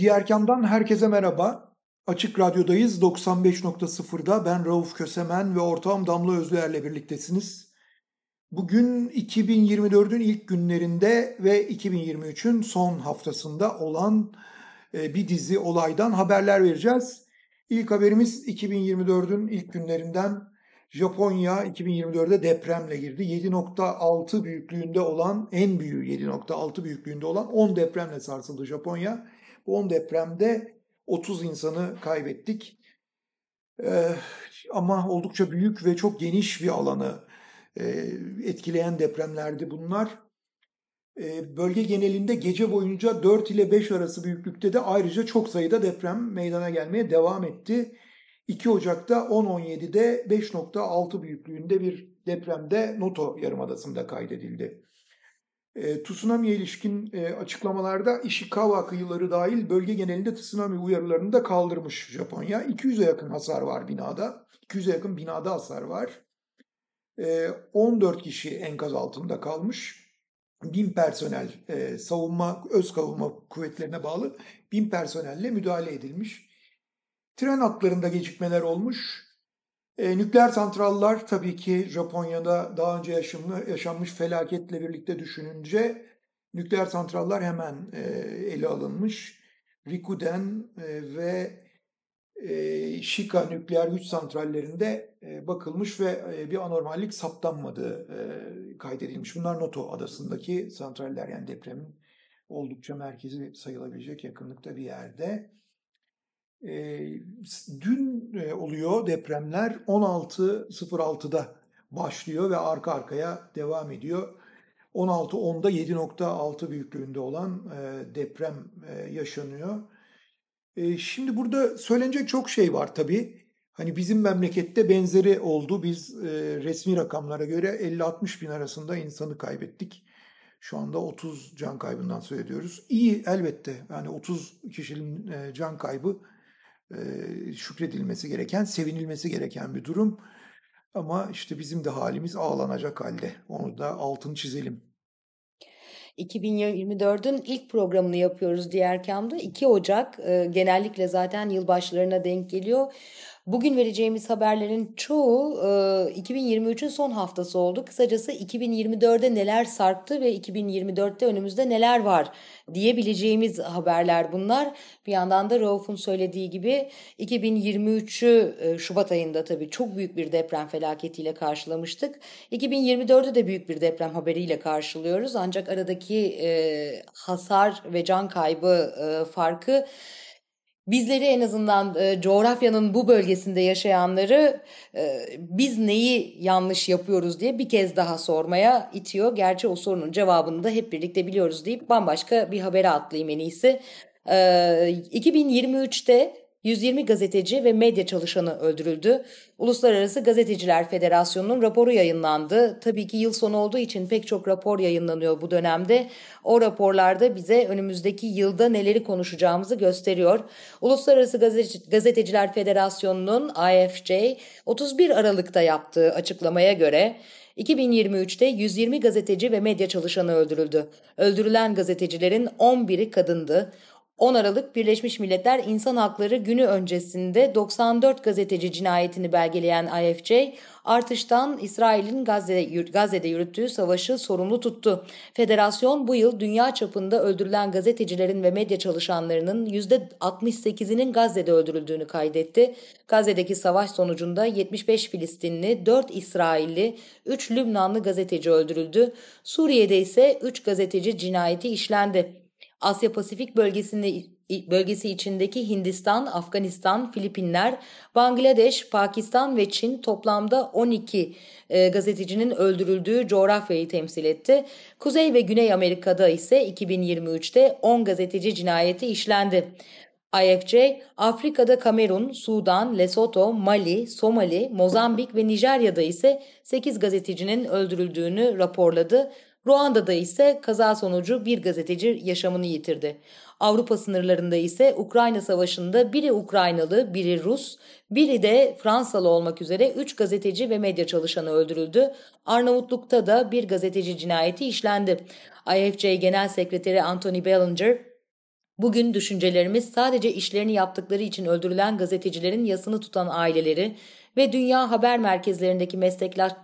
Diğerkam'dan herkese merhaba. Açık Radyo'dayız 95.0'da ben Rauf Kösemen ve ortağım Damla Özlüer'le birliktesiniz. Bugün 2024'ün ilk günlerinde ve 2023'ün son haftasında olan e, bir dizi olaydan haberler vereceğiz. İlk haberimiz 2024'ün ilk günlerinden Japonya 2024'de depremle girdi. 7.6 büyüklüğünde olan en büyüğü 7.6 büyüklüğünde olan 10 depremle sarsıldı Japonya. Bu 10 depremde 30 insanı kaybettik. Ee, ama oldukça büyük ve çok geniş bir alanı e, etkileyen depremlerdi bunlar. E, bölge genelinde gece boyunca 4 ile 5 arası büyüklükte de ayrıca çok sayıda deprem meydana gelmeye devam etti. 2 Ocak'ta 10.17'de 5.6 büyüklüğünde bir depremde Noto Yarımadası'nda kaydedildi. E, tsunami'ye ilişkin e, açıklamalarda Ishikawa kıyıları dahil bölge genelinde tsunami uyarılarını da kaldırmış Japonya. 200'e yakın hasar var binada. 200'e yakın binada hasar var. E, 14 kişi enkaz altında kalmış. Bin personel e, savunma, öz savunma kuvvetlerine bağlı bin personelle müdahale edilmiş. Tren hatlarında gecikmeler olmuş. E, nükleer santrallar tabii ki Japonya'da daha önce yaşanmış, yaşanmış felaketle birlikte düşününce nükleer santrallar hemen e, ele alınmış. Rikuden e, ve e, Shika nükleer güç santrallerinde e, bakılmış ve e, bir anormallik saptanmadığı e, kaydedilmiş. Bunlar Noto adasındaki santraller yani depremin oldukça merkezi sayılabilecek yakınlıkta bir yerde. E, dün e, oluyor depremler 16.06'da başlıyor ve arka arkaya devam ediyor. 16.10'da 7.6 büyüklüğünde olan e, deprem e, yaşanıyor. E, şimdi burada söylenecek çok şey var tabii. Hani bizim memlekette benzeri oldu. Biz e, resmi rakamlara göre 50-60 bin arasında insanı kaybettik. Şu anda 30 can kaybından söz ediyoruz. İyi elbette yani 30 kişinin e, can kaybı şükredilmesi gereken, sevinilmesi gereken bir durum. Ama işte bizim de halimiz ağlanacak halde. Onu da altını çizelim. 2024'ün ilk programını yapıyoruz diğer kamda. 2 Ocak genellikle zaten yılbaşlarına denk geliyor. Bugün vereceğimiz haberlerin çoğu e, 2023'ün son haftası oldu. Kısacası 2024'de neler sarktı ve 2024'te önümüzde neler var diyebileceğimiz haberler bunlar. Bir yandan da Rauf'un söylediği gibi 2023'ü e, Şubat ayında tabii çok büyük bir deprem felaketiyle karşılamıştık. 2024'ü de büyük bir deprem haberiyle karşılıyoruz. Ancak aradaki e, hasar ve can kaybı e, farkı bizleri en azından e, coğrafyanın bu bölgesinde yaşayanları e, biz neyi yanlış yapıyoruz diye bir kez daha sormaya itiyor. Gerçi o sorunun cevabını da hep birlikte biliyoruz deyip bambaşka bir habere atlayayım en iyisi. E, 2023'te 120 gazeteci ve medya çalışanı öldürüldü. Uluslararası Gazeteciler Federasyonu'nun raporu yayınlandı. Tabii ki yıl sonu olduğu için pek çok rapor yayınlanıyor bu dönemde. O raporlarda bize önümüzdeki yılda neleri konuşacağımızı gösteriyor. Uluslararası Gazeteciler Federasyonu'nun IFJ 31 Aralık'ta yaptığı açıklamaya göre 2023'te 120 gazeteci ve medya çalışanı öldürüldü. Öldürülen gazetecilerin 11'i kadındı. 10 Aralık Birleşmiş Milletler İnsan Hakları Günü öncesinde 94 gazeteci cinayetini belgeleyen IFJ, artıştan İsrail'in Gazze'de yürüttüğü savaşı sorumlu tuttu. Federasyon bu yıl dünya çapında öldürülen gazetecilerin ve medya çalışanlarının %68'inin Gazze'de öldürüldüğünü kaydetti. Gazze'deki savaş sonucunda 75 Filistinli, 4 İsrailli, 3 Lübnanlı gazeteci öldürüldü. Suriye'de ise 3 gazeteci cinayeti işlendi. Asya Pasifik bölgesinde bölgesi içindeki Hindistan, Afganistan, Filipinler, Bangladeş, Pakistan ve Çin toplamda 12 e, gazetecinin öldürüldüğü coğrafyayı temsil etti. Kuzey ve Güney Amerika'da ise 2023'te 10 gazeteci cinayeti işlendi. IFC, Afrika'da Kamerun, Sudan, Lesotho, Mali, Somali, Mozambik ve Nijerya'da ise 8 gazetecinin öldürüldüğünü raporladı. Ruanda'da ise kaza sonucu bir gazeteci yaşamını yitirdi. Avrupa sınırlarında ise Ukrayna Savaşı'nda biri Ukraynalı, biri Rus, biri de Fransalı olmak üzere 3 gazeteci ve medya çalışanı öldürüldü. Arnavutluk'ta da bir gazeteci cinayeti işlendi. IFC Genel Sekreteri Anthony Bellinger, Bugün düşüncelerimiz sadece işlerini yaptıkları için öldürülen gazetecilerin yasını tutan aileleri ve dünya haber merkezlerindeki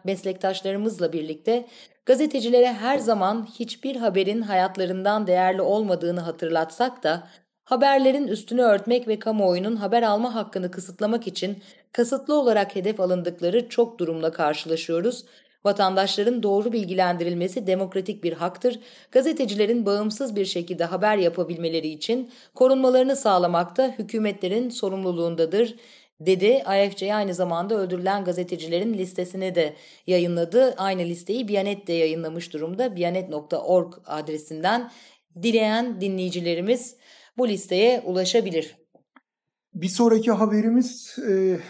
meslektaşlarımızla birlikte gazetecilere her zaman hiçbir haberin hayatlarından değerli olmadığını hatırlatsak da haberlerin üstünü örtmek ve kamuoyunun haber alma hakkını kısıtlamak için kasıtlı olarak hedef alındıkları çok durumla karşılaşıyoruz Vatandaşların doğru bilgilendirilmesi demokratik bir haktır. Gazetecilerin bağımsız bir şekilde haber yapabilmeleri için korunmalarını sağlamak da hükümetlerin sorumluluğundadır dedi. AFC aynı zamanda öldürülen gazetecilerin listesini de yayınladı. Aynı listeyi Biyanet de yayınlamış durumda. Biyanet.org adresinden dileyen dinleyicilerimiz bu listeye ulaşabilir. Bir sonraki haberimiz e,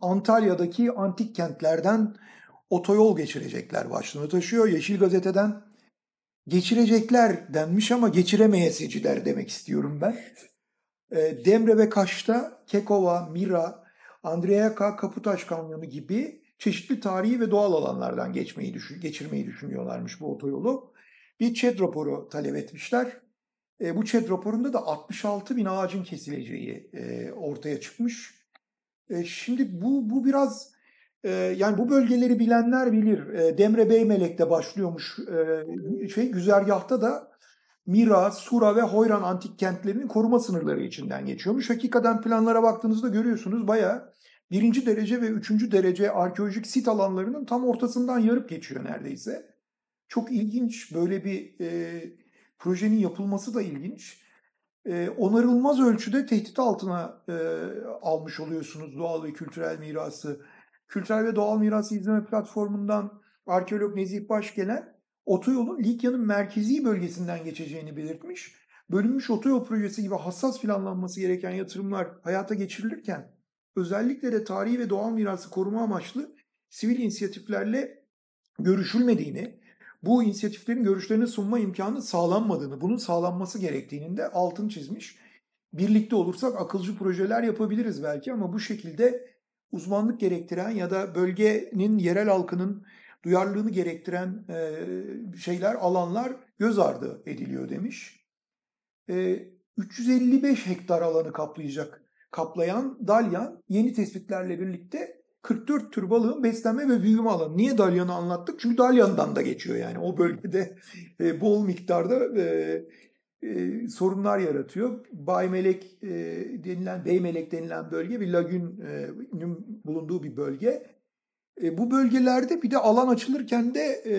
Antalya'daki antik kentlerden otoyol geçirecekler başlığını taşıyor. Yeşil Gazete'den geçirecekler denmiş ama geçiremeyesiciler demek istiyorum ben. E, Demre ve Kaş'ta Kekova, Mira, Andreyaka, Kaputaş Kanyonu gibi çeşitli tarihi ve doğal alanlardan geçmeyi düşün, geçirmeyi düşünüyorlarmış bu otoyolu. Bir ÇED raporu talep etmişler. E, bu ÇED raporunda da 66 bin ağacın kesileceği e, ortaya çıkmış. E, şimdi bu, bu biraz ee, yani bu bölgeleri bilenler bilir. Ee, Demre Beymelek'te başlıyormuş ee, şey güzergahta da Mira, Sura ve Hoyran antik kentlerinin koruma sınırları içinden geçiyormuş. Hakikaten planlara baktığınızda görüyorsunuz baya birinci derece ve üçüncü derece arkeolojik sit alanlarının tam ortasından yarıp geçiyor neredeyse. Çok ilginç böyle bir e, projenin yapılması da ilginç. E, onarılmaz ölçüde tehdit altına e, almış oluyorsunuz doğal ve kültürel mirası Kültürel ve Doğal Miras İzleme Platformu'ndan arkeolog Nezih Başgelen otoyolun Likya'nın merkezi bölgesinden geçeceğini belirtmiş. Bölünmüş otoyol projesi gibi hassas planlanması gereken yatırımlar hayata geçirilirken özellikle de tarihi ve doğal mirası koruma amaçlı sivil inisiyatiflerle görüşülmediğini, bu inisiyatiflerin görüşlerini sunma imkanı sağlanmadığını, bunun sağlanması gerektiğini de altın çizmiş. Birlikte olursak akılcı projeler yapabiliriz belki ama bu şekilde uzmanlık gerektiren ya da bölgenin yerel halkının duyarlılığını gerektiren e, şeyler, alanlar göz ardı ediliyor demiş. E, 355 hektar alanı kaplayacak, kaplayan Dalyan yeni tespitlerle birlikte 44 tür balığın beslenme ve büyüme alanı. Niye Dalyan'ı anlattık? Çünkü Dalyan'dan da geçiyor yani. O bölgede e, bol miktarda e, e, sorunlar yaratıyor. Baymelek e, denilen, Beymelek denilen bölge bir lagünün e, bulunduğu bir bölge. E, bu bölgelerde bir de alan açılırken de e,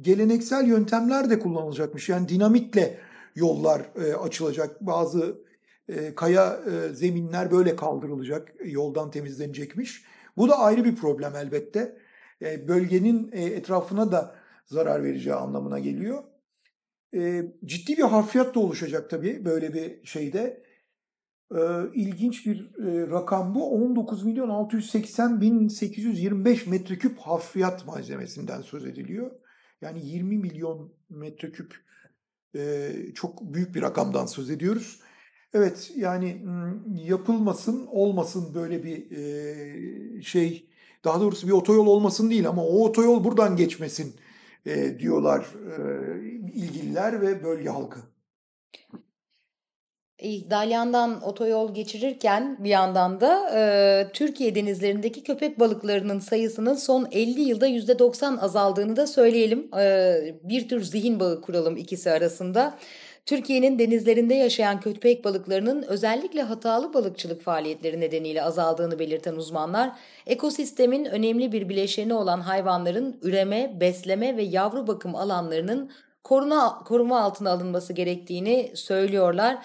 geleneksel yöntemler de kullanılacakmış. Yani dinamitle yollar e, açılacak. Bazı e, kaya e, zeminler böyle kaldırılacak, yoldan temizlenecekmiş. Bu da ayrı bir problem elbette. E, bölgenin e, etrafına da zarar vereceği anlamına geliyor. E, ciddi bir harfiyat da oluşacak tabii böyle bir şeyde. E, ilginç bir e, rakam bu. 19 milyon 680 bin 825 metreküp harfiyat malzemesinden söz ediliyor. Yani 20 milyon metreküp e, çok büyük bir rakamdan söz ediyoruz. Evet yani yapılmasın olmasın böyle bir e, şey daha doğrusu bir otoyol olmasın değil ama o otoyol buradan geçmesin e, diyorlar e, ilgililer ve bölge halkı. Dalyan'dan otoyol geçirirken bir yandan da e, Türkiye denizlerindeki köpek balıklarının sayısının son 50 yılda %90 azaldığını da söyleyelim. E, bir tür zihin bağı kuralım ikisi arasında. Türkiye'nin denizlerinde yaşayan köpek balıklarının özellikle hatalı balıkçılık faaliyetleri nedeniyle azaldığını belirten uzmanlar, ekosistemin önemli bir bileşeni olan hayvanların üreme, besleme ve yavru bakım alanlarının koruma, koruma altına alınması gerektiğini söylüyorlar.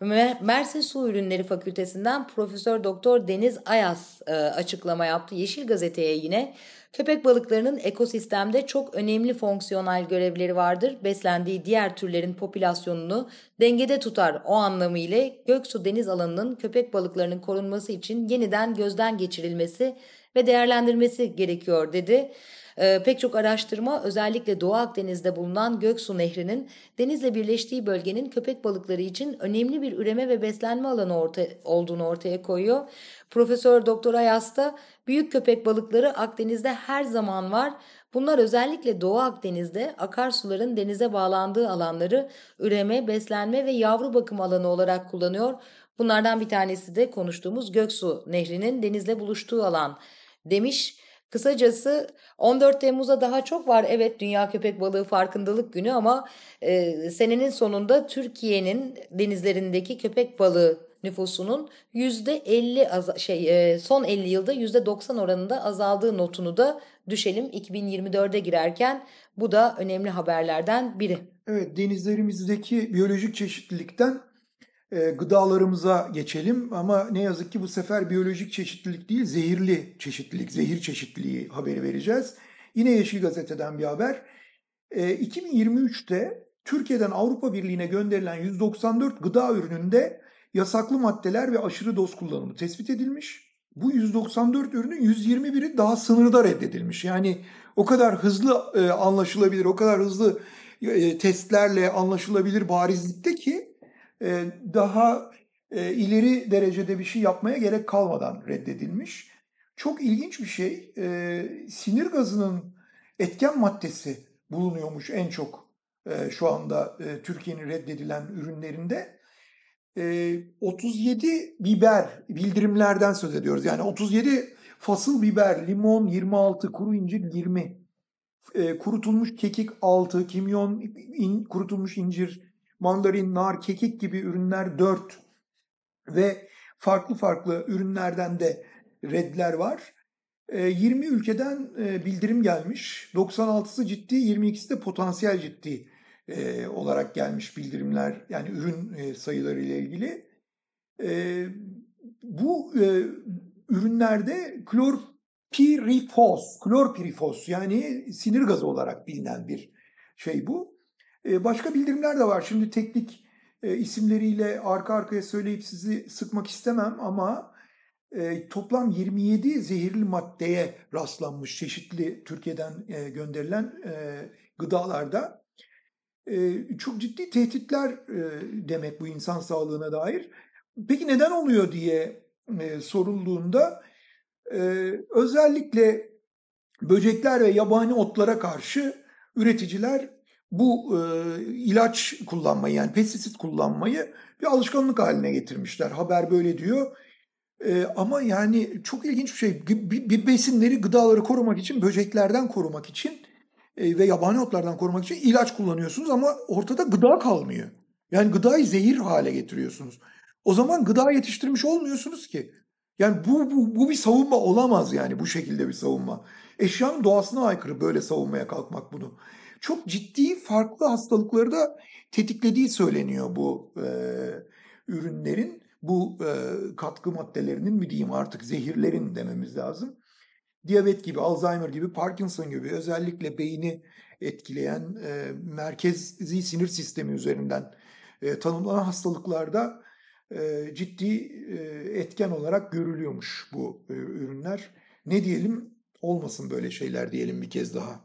Mersin Su Ürünleri Fakültesinden Profesör Doktor Deniz Ayas e, açıklama yaptı. Yeşil Gazete'ye yine köpek balıklarının ekosistemde çok önemli fonksiyonel görevleri vardır. Beslendiği diğer türlerin popülasyonunu dengede tutar. O anlamıyla Göksu deniz alanının köpek balıklarının korunması için yeniden gözden geçirilmesi ve değerlendirmesi gerekiyor dedi. E, pek çok araştırma özellikle Doğu Akdeniz'de bulunan Göksu Nehri'nin denizle birleştiği bölgenin köpek balıkları için önemli bir üreme ve beslenme alanı orta, olduğunu ortaya koyuyor. Profesör Doktor Ayas da büyük köpek balıkları Akdeniz'de her zaman var. Bunlar özellikle Doğu Akdeniz'de akarsuların denize bağlandığı alanları üreme, beslenme ve yavru bakım alanı olarak kullanıyor. Bunlardan bir tanesi de konuştuğumuz Göksu Nehri'nin denizle buluştuğu alan demiş. Kısacası 14 Temmuz'a daha çok var. Evet Dünya Köpek Balığı Farkındalık Günü ama e, senenin sonunda Türkiye'nin denizlerindeki köpek balığı nüfusunun %50 az, şey e, son 50 yılda %90 oranında azaldığı notunu da düşelim 2024'e girerken bu da önemli haberlerden biri. Evet denizlerimizdeki biyolojik çeşitlilikten e, gıdalarımıza geçelim ama ne yazık ki bu sefer biyolojik çeşitlilik değil zehirli çeşitlilik, zehir çeşitliliği haberi vereceğiz. Yine Yeşil Gazete'den bir haber. E, 2023'te Türkiye'den Avrupa Birliği'ne gönderilen 194 gıda ürününde yasaklı maddeler ve aşırı doz kullanımı tespit edilmiş. Bu 194 ürünün 121'i daha sınırda reddedilmiş. Yani o kadar hızlı e, anlaşılabilir, o kadar hızlı e, testlerle anlaşılabilir barizlikte ki daha e, ileri derecede bir şey yapmaya gerek kalmadan reddedilmiş. Çok ilginç bir şey. E, sinir gazının etken maddesi bulunuyormuş en çok şu anda Türkiye'nin reddedilen ürünlerinde. 37 biber bildirimlerden söz ediyoruz. Yani 37 fasıl biber, limon 26, kuru incir 20, kurutulmuş kekik 6, kimyon, kurutulmuş incir mandarin, nar, kekik gibi ürünler 4 ve farklı farklı ürünlerden de redler var. 20 ee, ülkeden e, bildirim gelmiş. 96'sı ciddi, 22'si de potansiyel ciddi e, olarak gelmiş bildirimler yani ürün e, sayıları ile ilgili. Bu ürünlerde klorpirifos, klorpirifos yani sinir gazı olarak bilinen bir şey bu. Ee, başka bildirimler de var. Şimdi teknik e, isimleriyle arka arkaya söyleyip sizi sıkmak istemem ama e, toplam 27 zehirli maddeye rastlanmış çeşitli Türkiye'den e, gönderilen gıdalarda. Çok ciddi tehditler demek bu insan sağlığına dair. Peki neden oluyor diye sorulduğunda özellikle böcekler ve yabani otlara karşı üreticiler bu e, ilaç kullanmayı yani pestisit kullanmayı bir alışkanlık haline getirmişler. Haber böyle diyor. E, ama yani çok ilginç bir şey. Bir, bir besinleri, gıdaları korumak için, böceklerden korumak için e, ve yabani otlardan korumak için ilaç kullanıyorsunuz ama ortada gıda kalmıyor. Yani gıdayı zehir hale getiriyorsunuz. O zaman gıda yetiştirmiş olmuyorsunuz ki. Yani bu, bu, bu bir savunma olamaz yani bu şekilde bir savunma. Eşyanın doğasına aykırı böyle savunmaya kalkmak bunu çok ciddi farklı hastalıkları da tetiklediği söyleniyor bu e, ürünlerin. Bu e, katkı maddelerinin mi diyeyim artık zehirlerin dememiz lazım. Diyabet gibi, Alzheimer gibi, Parkinson gibi özellikle beyni etkileyen e, merkezi sinir sistemi üzerinden e, tanımlanan hastalıklarda e, ciddi e, etken olarak görülüyormuş bu e, ürünler. Ne diyelim olmasın böyle şeyler diyelim bir kez daha.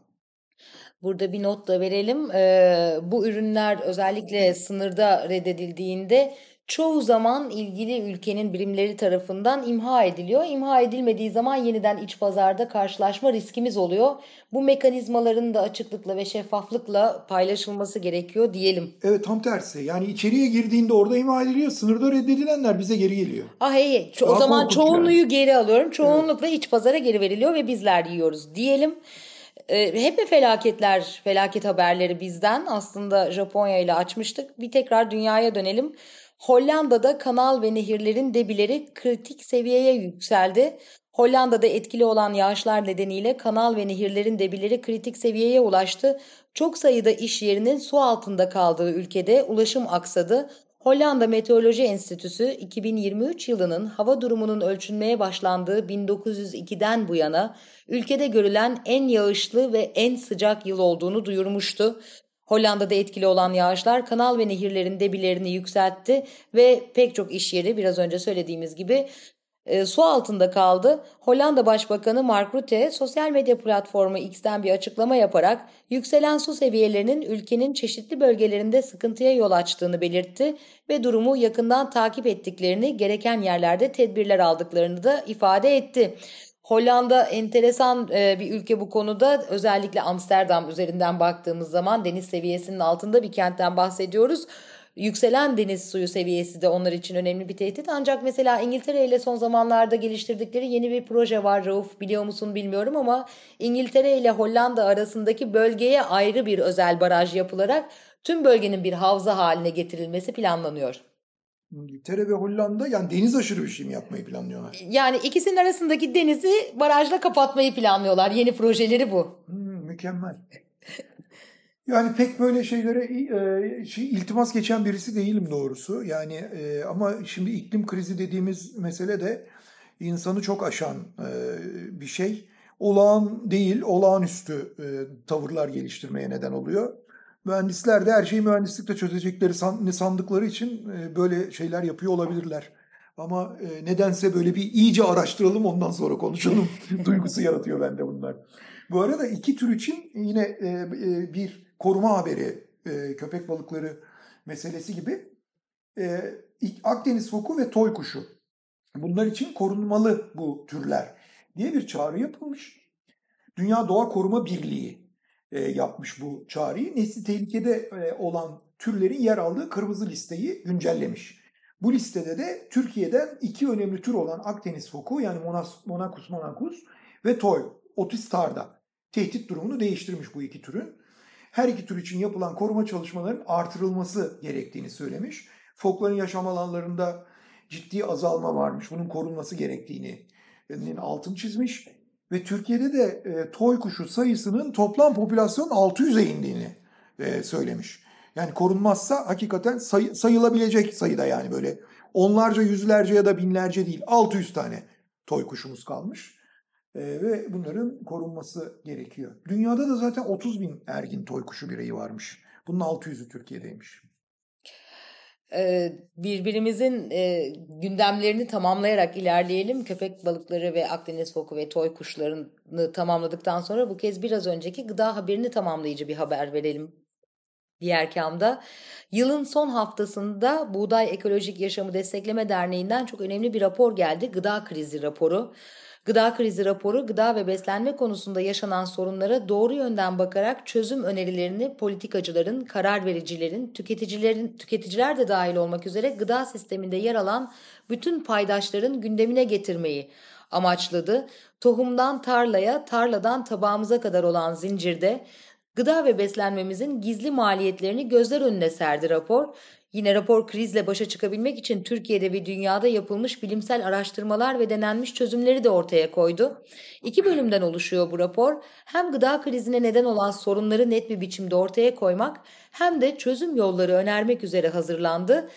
Burada bir not da verelim. Ee, bu ürünler özellikle sınırda reddedildiğinde çoğu zaman ilgili ülkenin birimleri tarafından imha ediliyor. İmha edilmediği zaman yeniden iç pazarda karşılaşma riskimiz oluyor. Bu mekanizmaların da açıklıkla ve şeffaflıkla paylaşılması gerekiyor diyelim. Evet tam tersi. Yani içeriye girdiğinde orada imha ediliyor. Sınırda reddedilenler bize geri geliyor. Ah hey, o zaman çoğunluğu yani. geri alıyorum. Çoğunlukla evet. iç pazara geri veriliyor ve bizler yiyoruz diyelim. E, hep felaketler, felaket haberleri bizden? Aslında Japonya ile açmıştık. Bir tekrar dünyaya dönelim. Hollanda'da kanal ve nehirlerin debileri kritik seviyeye yükseldi. Hollanda'da etkili olan yağışlar nedeniyle kanal ve nehirlerin debileri kritik seviyeye ulaştı. Çok sayıda iş yerinin su altında kaldığı ülkede ulaşım aksadı. Hollanda Meteoroloji Enstitüsü 2023 yılının hava durumunun ölçülmeye başlandığı 1902'den bu yana ülkede görülen en yağışlı ve en sıcak yıl olduğunu duyurmuştu. Hollanda'da etkili olan yağışlar kanal ve nehirlerin debilerini yükseltti ve pek çok iş yeri biraz önce söylediğimiz gibi e, su altında kaldı. Hollanda Başbakanı Mark Rutte sosyal medya platformu X'ten bir açıklama yaparak yükselen su seviyelerinin ülkenin çeşitli bölgelerinde sıkıntıya yol açtığını belirtti ve durumu yakından takip ettiklerini, gereken yerlerde tedbirler aldıklarını da ifade etti. Hollanda enteresan e, bir ülke bu konuda. Özellikle Amsterdam üzerinden baktığımız zaman deniz seviyesinin altında bir kentten bahsediyoruz. Yükselen deniz suyu seviyesi de onlar için önemli bir tehdit. Ancak mesela İngiltere ile son zamanlarda geliştirdikleri yeni bir proje var. Rauf biliyor musun bilmiyorum ama İngiltere ile Hollanda arasındaki bölgeye ayrı bir özel baraj yapılarak tüm bölgenin bir havza haline getirilmesi planlanıyor. İngiltere ve Hollanda yani deniz aşırı bir şey mi yapmayı planlıyorlar? Yani ikisinin arasındaki denizi barajla kapatmayı planlıyorlar. Yeni projeleri bu. Hmm, mükemmel. Yani pek böyle şeylere e, şey, iltimas geçen birisi değilim doğrusu. Yani e, ama şimdi iklim krizi dediğimiz mesele de insanı çok aşan e, bir şey. Olağan değil, olağanüstü e, tavırlar geliştirmeye neden oluyor. Mühendisler de her şeyi mühendislikle çözecekleri sandıkları için e, böyle şeyler yapıyor olabilirler. Ama e, nedense böyle bir iyice araştıralım ondan sonra konuşalım duygusu yaratıyor bende bunlar. Bu arada iki tür için yine e, bir koruma haberi köpek balıkları meselesi gibi Akdeniz foku ve toy kuşu. Bunlar için korunmalı bu türler diye bir çağrı yapılmış. Dünya Doğa Koruma Birliği e, yapmış bu çağrıyı. Nesli tehlikede e, olan türlerin yer aldığı kırmızı listeyi güncellemiş. Bu listede de Türkiye'den iki önemli tür olan Akdeniz foku yani Monacus monacus ve Toy Otistar'da tehdit durumunu değiştirmiş bu iki türün. Her iki tür için yapılan koruma çalışmalarının artırılması gerektiğini söylemiş. Fokların yaşam alanlarında ciddi azalma varmış. Bunun korunması gerektiğini altını çizmiş ve Türkiye'de de e, toy kuşu sayısının toplam popülasyon 600'e indiğini e, söylemiş. Yani korunmazsa hakikaten say, sayılabilecek sayıda yani böyle onlarca, yüzlerce ya da binlerce değil 600 tane toy kuşumuz kalmış. Ve bunların korunması gerekiyor. Dünyada da zaten 30 bin ergin toy kuşu bireyi varmış. Bunun 600'ü Türkiye'deymiş birbirimizin gündemlerini tamamlayarak ilerleyelim. Köpek balıkları ve Akdeniz foku ve toy kuşlarını tamamladıktan sonra bu kez biraz önceki gıda haberini tamamlayıcı bir haber verelim diğer kamda. Yılın son haftasında Buğday Ekolojik Yaşamı Destekleme Derneği'nden çok önemli bir rapor geldi. Gıda krizi raporu. Gıda krizi raporu gıda ve beslenme konusunda yaşanan sorunlara doğru yönden bakarak çözüm önerilerini politikacıların, karar vericilerin, tüketicilerin, tüketiciler de dahil olmak üzere gıda sisteminde yer alan bütün paydaşların gündemine getirmeyi amaçladı. Tohumdan tarlaya, tarladan tabağımıza kadar olan zincirde gıda ve beslenmemizin gizli maliyetlerini gözler önüne serdi rapor Yine rapor krizle başa çıkabilmek için Türkiye'de ve dünyada yapılmış bilimsel araştırmalar ve denenmiş çözümleri de ortaya koydu. İki bölümden oluşuyor bu rapor. Hem gıda krizine neden olan sorunları net bir biçimde ortaya koymak hem de çözüm yolları önermek üzere hazırlandı.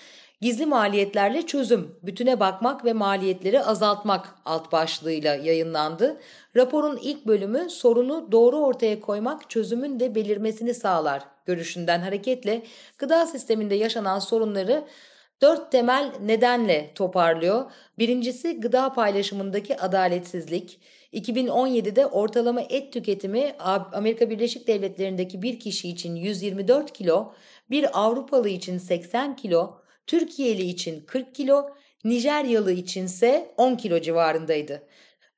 Gizli maliyetlerle çözüm, bütüne bakmak ve maliyetleri azaltmak alt başlığıyla yayınlandı. Raporun ilk bölümü sorunu doğru ortaya koymak çözümün de belirmesini sağlar görüşünden hareketle gıda sisteminde yaşanan sorunları dört temel nedenle toparlıyor. Birincisi gıda paylaşımındaki adaletsizlik. 2017'de ortalama et tüketimi Amerika Birleşik Devletleri'ndeki bir kişi için 124 kilo, bir Avrupalı için 80 kilo, Türkiye'li için 40 kilo, Nijeryalı içinse 10 kilo civarındaydı.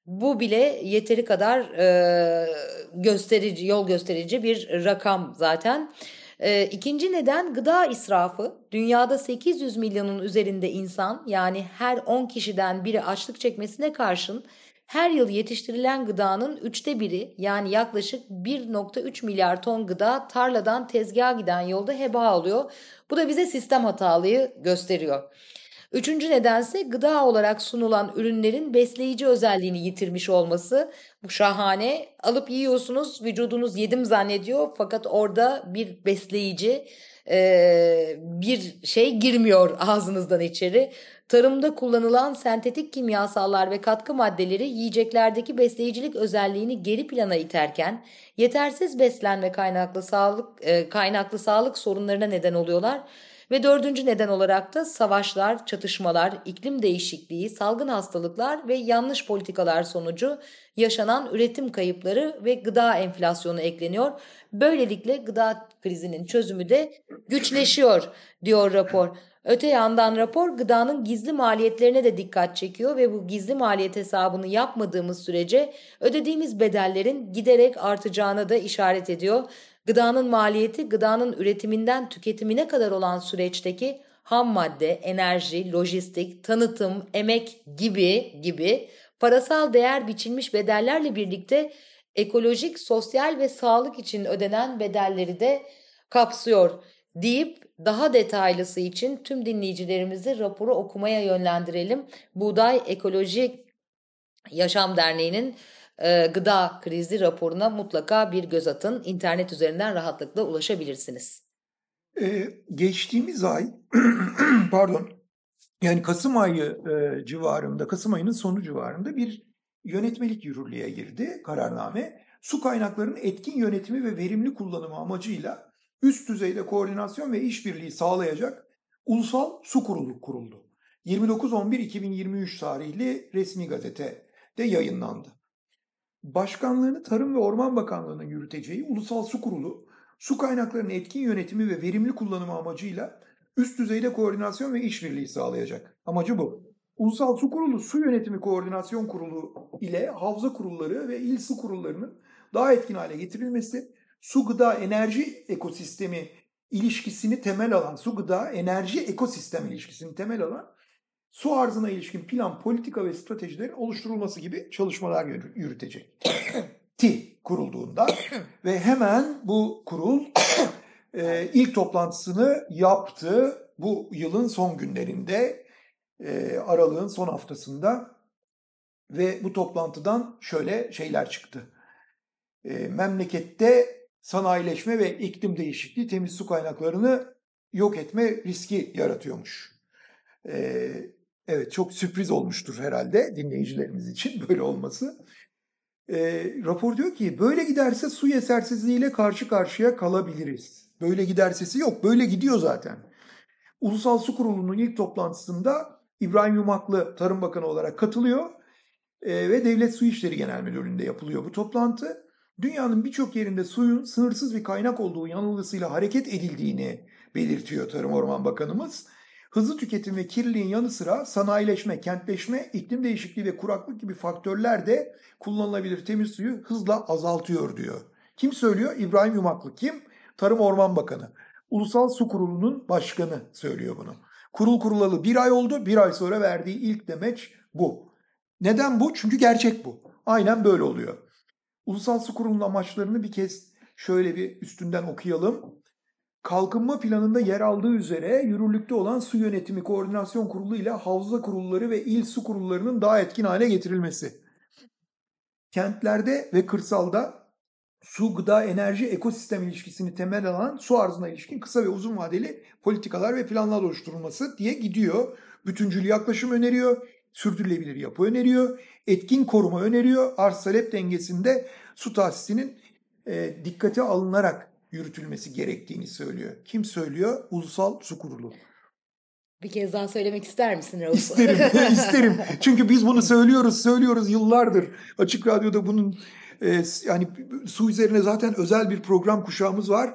Bu bile yeteri kadar e, gösterici, yol gösterici bir rakam zaten. E, ikinci neden gıda israfı. Dünyada 800 milyonun üzerinde insan yani her 10 kişiden biri açlık çekmesine karşın her yıl yetiştirilen gıdanın üçte biri yani yaklaşık 1.3 milyar ton gıda tarladan tezgaha giden yolda heba alıyor. Bu da bize sistem hatalıyı gösteriyor. Üçüncü nedense gıda olarak sunulan ürünlerin besleyici özelliğini yitirmiş olması. Bu şahane. Alıp yiyorsunuz vücudunuz yedim zannediyor fakat orada bir besleyici bir şey girmiyor ağzınızdan içeri. Tarımda kullanılan sentetik kimyasallar ve katkı maddeleri yiyeceklerdeki besleyicilik özelliğini geri plana iterken yetersiz beslenme kaynaklı sağlık e, kaynaklı sağlık sorunlarına neden oluyorlar. Ve dördüncü neden olarak da savaşlar, çatışmalar, iklim değişikliği, salgın hastalıklar ve yanlış politikalar sonucu yaşanan üretim kayıpları ve gıda enflasyonu ekleniyor. Böylelikle gıda krizinin çözümü de güçleşiyor diyor rapor. Öte yandan rapor gıdanın gizli maliyetlerine de dikkat çekiyor ve bu gizli maliyet hesabını yapmadığımız sürece ödediğimiz bedellerin giderek artacağına da işaret ediyor. Gıdanın maliyeti gıdanın üretiminden tüketimine kadar olan süreçteki ham madde, enerji, lojistik, tanıtım, emek gibi gibi parasal değer biçilmiş bedellerle birlikte ekolojik, sosyal ve sağlık için ödenen bedelleri de kapsıyor deyip daha detaylısı için tüm dinleyicilerimizi raporu okumaya yönlendirelim. Buğday Ekoloji Yaşam Derneği'nin e, gıda krizi raporuna mutlaka bir göz atın. İnternet üzerinden rahatlıkla ulaşabilirsiniz. Ee, geçtiğimiz ay pardon yani Kasım ayı e, civarında Kasım ayının sonu civarında bir yönetmelik yürürlüğe girdi kararname. Su kaynaklarının etkin yönetimi ve verimli kullanımı amacıyla üst düzeyde koordinasyon ve işbirliği sağlayacak Ulusal Su Kurulu kuruldu. 29.11.2023 tarihli resmi gazetede yayınlandı. Başkanlığını Tarım ve Orman Bakanlığı'nın yürüteceği Ulusal Su Kurulu, su kaynaklarının etkin yönetimi ve verimli kullanımı amacıyla üst düzeyde koordinasyon ve işbirliği sağlayacak. Amacı bu. Ulusal Su Kurulu, Su Yönetimi Koordinasyon Kurulu ile havza kurulları ve il su kurullarının daha etkin hale getirilmesi, su gıda enerji ekosistemi ilişkisini temel alan, su gıda enerji ekosistem ilişkisini temel alan su arzına ilişkin plan, politika ve stratejilerin oluşturulması gibi çalışmalar yürütecek. Ti kurulduğunda ve hemen bu kurul e, ilk toplantısını yaptı bu yılın son günlerinde e, aralığın son haftasında ve bu toplantıdan şöyle şeyler çıktı. E, memlekette sanayileşme ve iklim değişikliği temiz su kaynaklarını yok etme riski yaratıyormuş. E, Evet çok sürpriz olmuştur herhalde dinleyicilerimiz için böyle olması. E, rapor diyor ki böyle giderse su yetersizliğiyle karşı karşıya kalabiliriz. Böyle gidersesi yok böyle gidiyor zaten. Ulusal Su Kurulu'nun ilk toplantısında İbrahim Yumaklı Tarım Bakanı olarak katılıyor e, ve Devlet Su İşleri Genel Müdürlüğü'nde yapılıyor bu toplantı. Dünyanın birçok yerinde suyun sınırsız bir kaynak olduğu yanılgısıyla hareket edildiğini belirtiyor Tarım Orman Bakanımız. Hızlı tüketim ve kirliliğin yanı sıra sanayileşme, kentleşme, iklim değişikliği ve kuraklık gibi faktörler de kullanılabilir temiz suyu hızla azaltıyor diyor. Kim söylüyor? İbrahim Yumaklı. Kim? Tarım Orman Bakanı. Ulusal Su Kurulu'nun başkanı söylüyor bunu. Kurul kurulalı bir ay oldu. Bir ay sonra verdiği ilk demeç bu. Neden bu? Çünkü gerçek bu. Aynen böyle oluyor. Ulusal Su Kurulu'nun amaçlarını bir kez şöyle bir üstünden okuyalım kalkınma planında yer aldığı üzere yürürlükte olan su yönetimi koordinasyon kurulu ile havza kurulları ve il su kurullarının daha etkin hale getirilmesi. Kentlerde ve kırsalda su, gıda, enerji, ekosistem ilişkisini temel alan su arzına ilişkin kısa ve uzun vadeli politikalar ve planlar oluşturulması diye gidiyor. Bütüncül yaklaşım öneriyor, sürdürülebilir yapı öneriyor, etkin koruma öneriyor, arz talep dengesinde su tahsisinin e, dikkate alınarak yürütülmesi gerektiğini söylüyor. Kim söylüyor? Ulusal Su Kurulu. Bir kez daha söylemek ister misin Rauf? İsterim, isterim. Çünkü biz bunu söylüyoruz, söylüyoruz yıllardır. Açık Radyo'da bunun e, yani su üzerine zaten özel bir program kuşağımız var.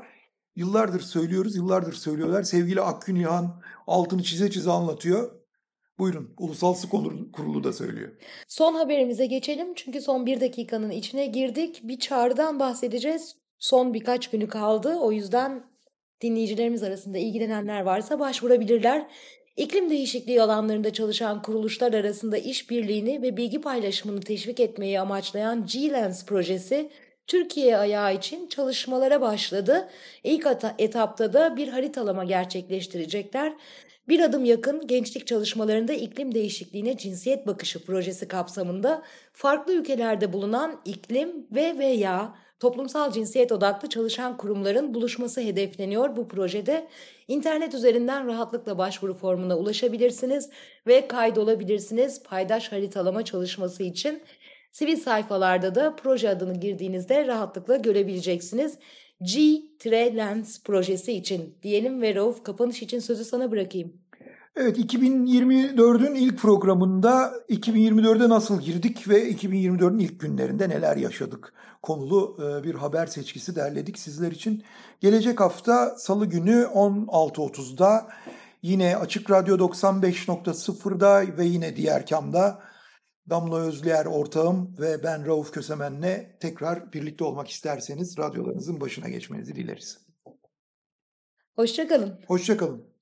Yıllardır söylüyoruz, yıllardır söylüyorlar. Sevgili Akgün İlhan altını çize çize anlatıyor. Buyurun, Ulusal Su Kurulu da söylüyor. Son haberimize geçelim çünkü son bir dakikanın içine girdik. Bir çağrıdan bahsedeceğiz. Son birkaç günü kaldı. O yüzden dinleyicilerimiz arasında ilgilenenler varsa başvurabilirler. İklim değişikliği alanlarında çalışan kuruluşlar arasında işbirliğini ve bilgi paylaşımını teşvik etmeyi amaçlayan G-Lens projesi Türkiye ayağı için çalışmalara başladı. İlk etapta da bir haritalama gerçekleştirecekler. Bir adım yakın gençlik çalışmalarında iklim değişikliğine cinsiyet bakışı projesi kapsamında farklı ülkelerde bulunan iklim ve veya toplumsal cinsiyet odaklı çalışan kurumların buluşması hedefleniyor bu projede. İnternet üzerinden rahatlıkla başvuru formuna ulaşabilirsiniz ve kaydolabilirsiniz paydaş haritalama çalışması için. Sivil sayfalarda da proje adını girdiğinizde rahatlıkla görebileceksiniz. G-Lens projesi için diyelim ve Rauf kapanış için sözü sana bırakayım. Evet 2024'ün ilk programında 2024'e nasıl girdik ve 2024'ün ilk günlerinde neler yaşadık konulu e, bir haber seçkisi derledik sizler için. Gelecek hafta salı günü 16.30'da yine Açık Radyo 95.0'da ve yine diğer kamda Damla Özlüer ortağım ve ben Rauf Kösemen'le tekrar birlikte olmak isterseniz radyolarınızın başına geçmenizi dileriz. Hoşçakalın. Hoşçakalın.